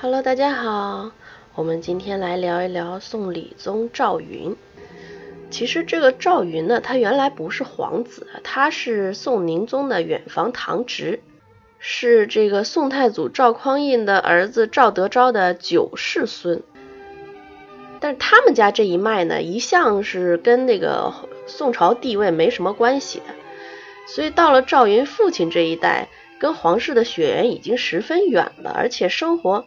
Hello，大家好，我们今天来聊一聊宋理宗赵云。其实这个赵云呢，他原来不是皇子，他是宋宁宗的远房堂侄，是这个宋太祖赵匡胤的儿子赵德昭的九世孙。但是他们家这一脉呢，一向是跟那个宋朝地位没什么关系的，所以到了赵云父亲这一代，跟皇室的血缘已经十分远了，而且生活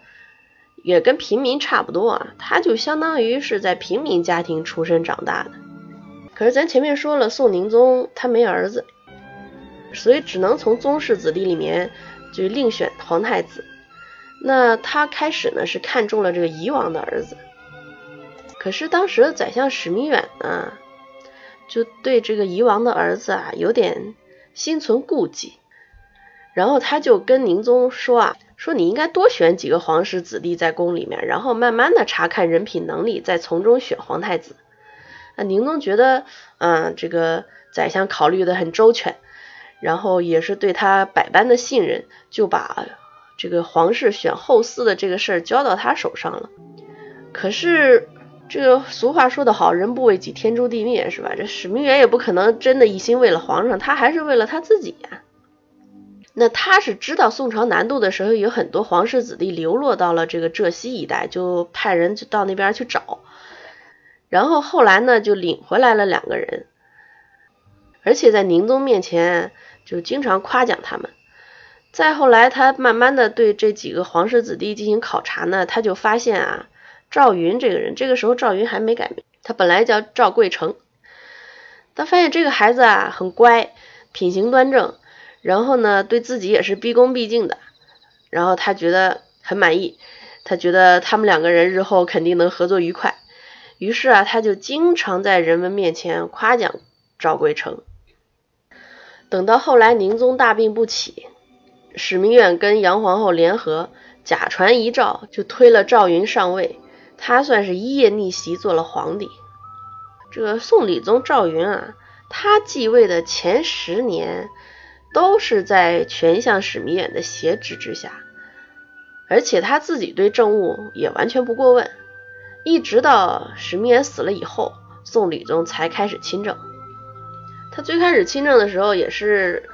也跟平民差不多啊，他就相当于是在平民家庭出生长大的。可是咱前面说了，宋宁宗他没儿子，所以只能从宗室子弟里面就另选皇太子。那他开始呢是看中了这个夷王的儿子。可是当时的宰相史弥远呢，就对这个夷王的儿子啊有点心存顾忌，然后他就跟宁宗说啊，说你应该多选几个皇室子弟在宫里面，然后慢慢的查看人品能力，再从中选皇太子。那宁宗觉得，嗯，这个宰相考虑的很周全，然后也是对他百般的信任，就把这个皇室选后嗣的这个事儿交到他手上了。可是。这个俗话说得好，人不为己，天诛地灭，是吧？这史明远也不可能真的一心为了皇上，他还是为了他自己呀。那他是知道宋朝南渡的时候有很多皇室子弟流落到了这个浙西一带，就派人就到那边去找。然后后来呢，就领回来了两个人，而且在宁宗面前就经常夸奖他们。再后来，他慢慢的对这几个皇室子弟进行考察呢，他就发现啊。赵云这个人，这个时候赵云还没改名，他本来叫赵贵成。他发现这个孩子啊很乖，品行端正，然后呢对自己也是毕恭毕敬的，然后他觉得很满意，他觉得他们两个人日后肯定能合作愉快，于是啊他就经常在人们面前夸奖赵贵成。等到后来宁宗大病不起，史弥远跟杨皇后联合，假传遗诏，就推了赵云上位。他算是一夜逆袭做了皇帝。这个宋理宗赵云啊，他继位的前十年都是在权相史弥远的挟制之下，而且他自己对政务也完全不过问，一直到史弥远死了以后，宋理宗才开始亲政。他最开始亲政的时候也是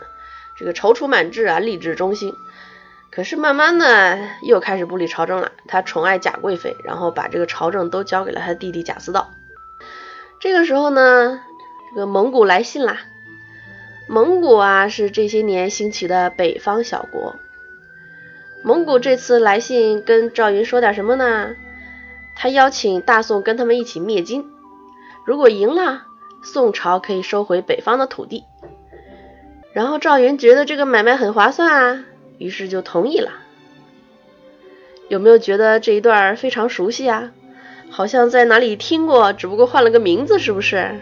这个踌躇满志啊，立志忠心。可是慢慢的又开始不理朝政了，他宠爱贾贵妃，然后把这个朝政都交给了他弟弟贾似道。这个时候呢，这个蒙古来信啦。蒙古啊是这些年兴起的北方小国。蒙古这次来信跟赵云说点什么呢？他邀请大宋跟他们一起灭金，如果赢了，宋朝可以收回北方的土地。然后赵云觉得这个买卖很划算啊。于是就同意了。有没有觉得这一段非常熟悉啊？好像在哪里听过，只不过换了个名字，是不是？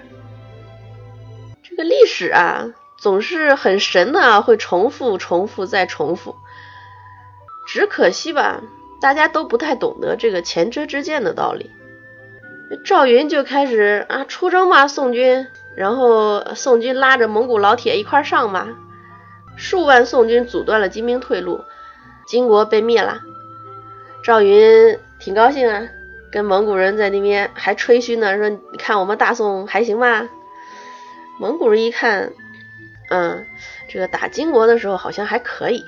这个历史啊，总是很神的，会重复、重复再重复。只可惜吧，大家都不太懂得这个前车之鉴的道理。赵云就开始啊，出征吧，宋军。然后宋军拉着蒙古老铁一块上吧。数万宋军阻断了金兵退路，金国被灭了。赵云挺高兴啊，跟蒙古人在那边还吹嘘呢，说你看我们大宋还行吧。蒙古人一看，嗯，这个打金国的时候好像还可以，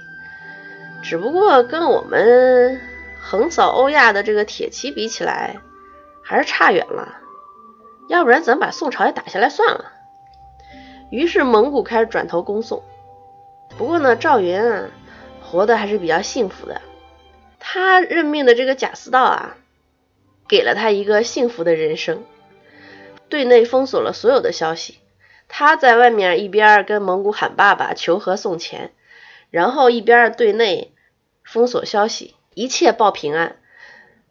只不过跟我们横扫欧亚的这个铁骑比起来，还是差远了。要不然咱把宋朝也打下来算了。于是蒙古开始转头攻宋。不过呢，赵云啊，活得还是比较幸福的。他任命的这个贾似道啊，给了他一个幸福的人生。对内封锁了所有的消息，他在外面一边跟蒙古喊爸爸求和送钱，然后一边对内封锁消息，一切报平安。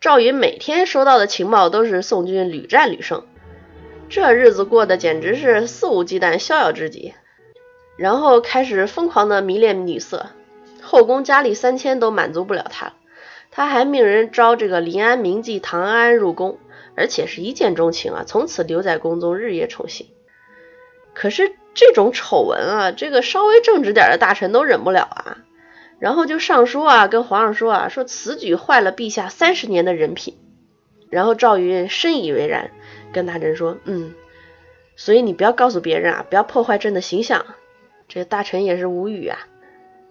赵云每天收到的情报都是宋军屡战屡胜，这日子过得简直是肆无忌惮、逍遥之极。然后开始疯狂的迷恋女色，后宫佳丽三千都满足不了他。他还命人招这个临安名妓唐安入宫，而且是一见钟情啊，从此留在宫中日夜宠幸。可是这种丑闻啊，这个稍微正直点的大臣都忍不了啊。然后就上书啊，跟皇上说啊，说此举坏了陛下三十年的人品。然后赵云深以为然，跟大臣说，嗯，所以你不要告诉别人啊，不要破坏朕的形象。这大臣也是无语啊。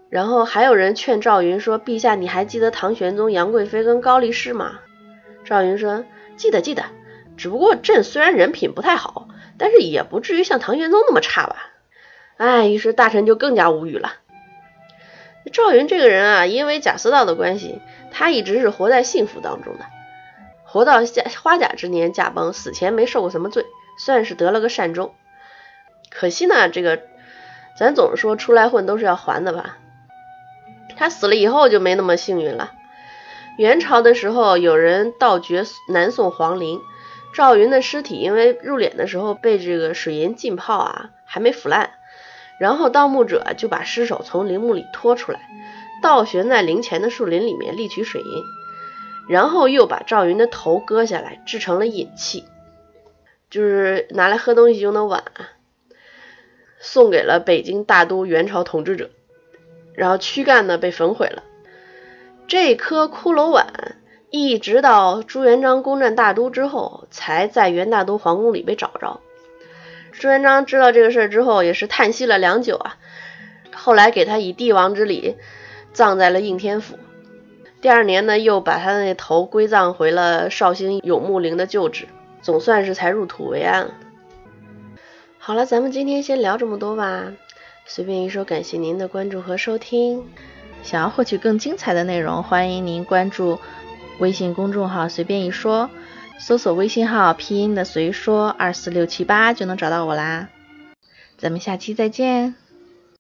然后还有人劝赵云说，陛下你还记得唐玄宗杨贵妃跟高力士吗？赵云说，记得记得，只不过朕虽然人品不太好，但是也不至于像唐玄宗那么差吧。哎，于是大臣就更加无语了。赵云这个人啊，因为贾似道的关系，他一直是活在幸福当中的，活到夏花甲之年驾崩，死前没受过什么罪，算是得了个善终。可惜呢，这个咱总是说出来混都是要还的吧。他死了以后就没那么幸运了。元朝的时候，有人盗掘南宋皇陵，赵云的尸体因为入殓的时候被这个水银浸泡啊，还没腐烂。然后盗墓者就把尸首从陵墓里拖出来，倒悬在陵前的树林里面沥取水银，然后又把赵云的头割下来制成了饮器，就是拿来喝东西用的碗，送给了北京大都元朝统治者。然后躯干呢被焚毁了，这颗骷髅碗一直到朱元璋攻占大都之后，才在元大都皇宫里被找着。朱元璋知道这个事儿之后，也是叹息了良久啊。后来给他以帝王之礼，葬在了应天府。第二年呢，又把他的那头归葬回了绍兴永穆陵的旧址，总算是才入土为安。好了，咱们今天先聊这么多吧。随便一说，感谢您的关注和收听。想要获取更精彩的内容，欢迎您关注微信公众号“随便一说”。搜索微信号拼音的随说二四六七八就能找到我啦，咱们下期再见。